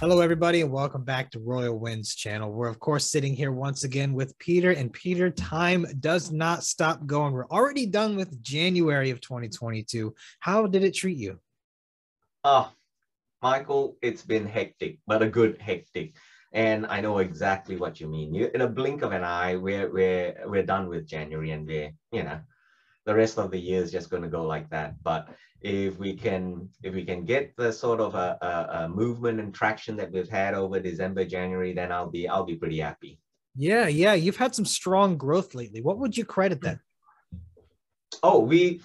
Hello, everybody, and welcome back to Royal Wins channel. We're, of course, sitting here once again with Peter. And Peter, time does not stop going. We're already done with January of 2022. How did it treat you? Oh, Michael, it's been hectic, but a good hectic. And I know exactly what you mean. You, in a blink of an eye, we're we're we're done with January, and we're you know, the rest of the year is just going to go like that. But if we can if we can get the sort of a, a, a, movement and traction that we've had over December, January, then I'll be I'll be pretty happy. Yeah, yeah. You've had some strong growth lately. What would you credit that? Oh, we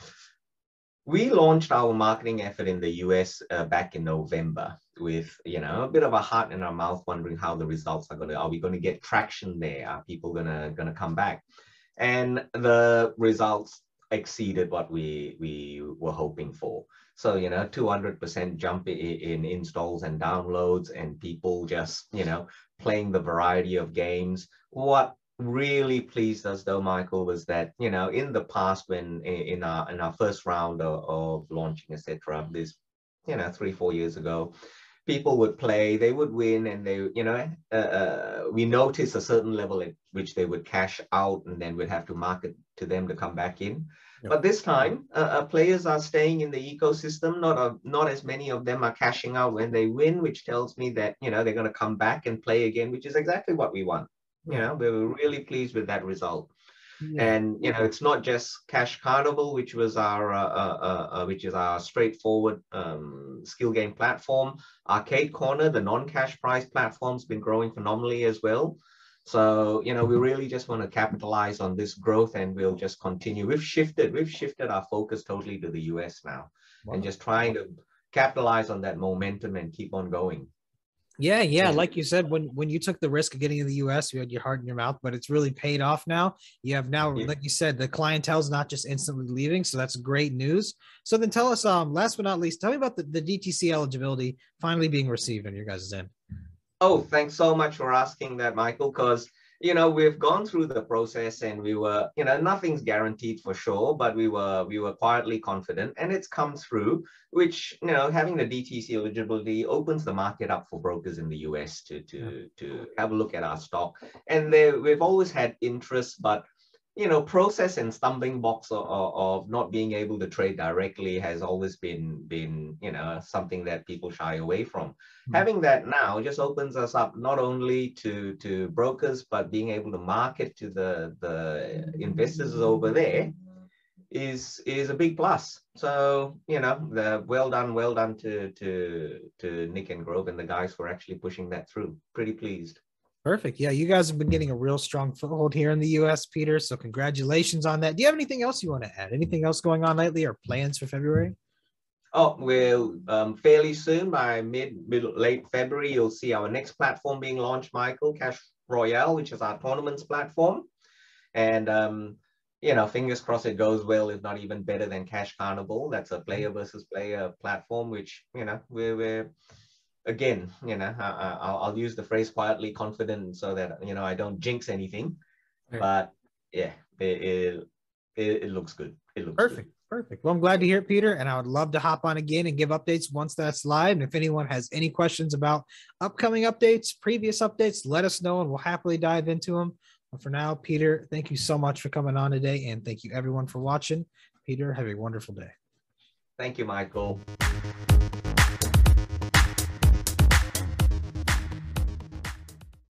we launched our marketing effort in the US uh, back in November with you know a bit of a heart in our mouth, wondering how the results are going to. Are we going to get traction there? Are people gonna gonna come back? And the results exceeded what we we were hoping for. So you know, 200% jump in, in installs and downloads, and people just you know playing the variety of games. What really pleased us though, Michael, was that you know in the past when in our in our first round of, of launching, etc., this you know three four years ago, people would play, they would win, and they, you know, uh, uh, we noticed a certain level at which they would cash out, and then we'd have to market to them to come back in. Yep. But this time, uh, uh, players are staying in the ecosystem. Not a, not as many of them are cashing out when they win, which tells me that you know they're going to come back and play again, which is exactly what we want. You know, we were really pleased with that result. Yeah. And you know, it's not just Cash Carnival, which was our uh, uh, uh, uh, which is our straightforward um, skill game platform. Arcade Corner, the non-cash prize platform's been growing phenomenally as well. So you know, we really just want to capitalize on this growth, and we'll just continue. We've shifted, we've shifted our focus totally to the US now, wow. and just trying to capitalize on that momentum and keep on going. Yeah, yeah. Like you said, when when you took the risk of getting in the US, you had your heart in your mouth, but it's really paid off now. You have now, yeah. like you said, the clientele's not just instantly leaving. So that's great news. So then tell us, um, last but not least, tell me about the, the DTC eligibility finally being received on your guys' end. Oh, thanks so much for asking that, Michael, because you know we've gone through the process and we were you know nothing's guaranteed for sure but we were we were quietly confident and it's come through which you know having the dtc eligibility opens the market up for brokers in the us to to to have a look at our stock. And they, we've always had interest but you know, process and stumbling blocks of, of, not being able to trade directly has always been been you know something that people shy away from. Mm-hmm. Having that now just opens us up not only to to brokers but being able to market to the the investors over there is is a big plus. So you know, the well done, well done to to to Nick and Grove and the guys for actually pushing that through. Pretty pleased. Perfect. Yeah, you guys have been getting a real strong foothold here in the US, Peter. So congratulations on that. Do you have anything else you want to add? Anything else going on lately or plans for February? Oh, well, um, fairly soon by mid, mid, late February, you'll see our next platform being launched, Michael, Cash Royale, which is our tournaments platform. And, um, you know, fingers crossed it goes well, if not even better than Cash Carnival. That's a player versus player platform, which, you know, we're, we're again, you know, I, will use the phrase quietly confident so that, you know, I don't jinx anything. Right. But yeah, it, it, it, looks good. It looks perfect. Good. Perfect. Well, I'm glad to hear it, Peter. And I would love to hop on again and give updates once that's live. And if anyone has any questions about upcoming updates, previous updates, let us know and we'll happily dive into them. But for now, Peter, thank you so much for coming on today. And thank you everyone for watching. Peter, have a wonderful day. Thank you, Michael.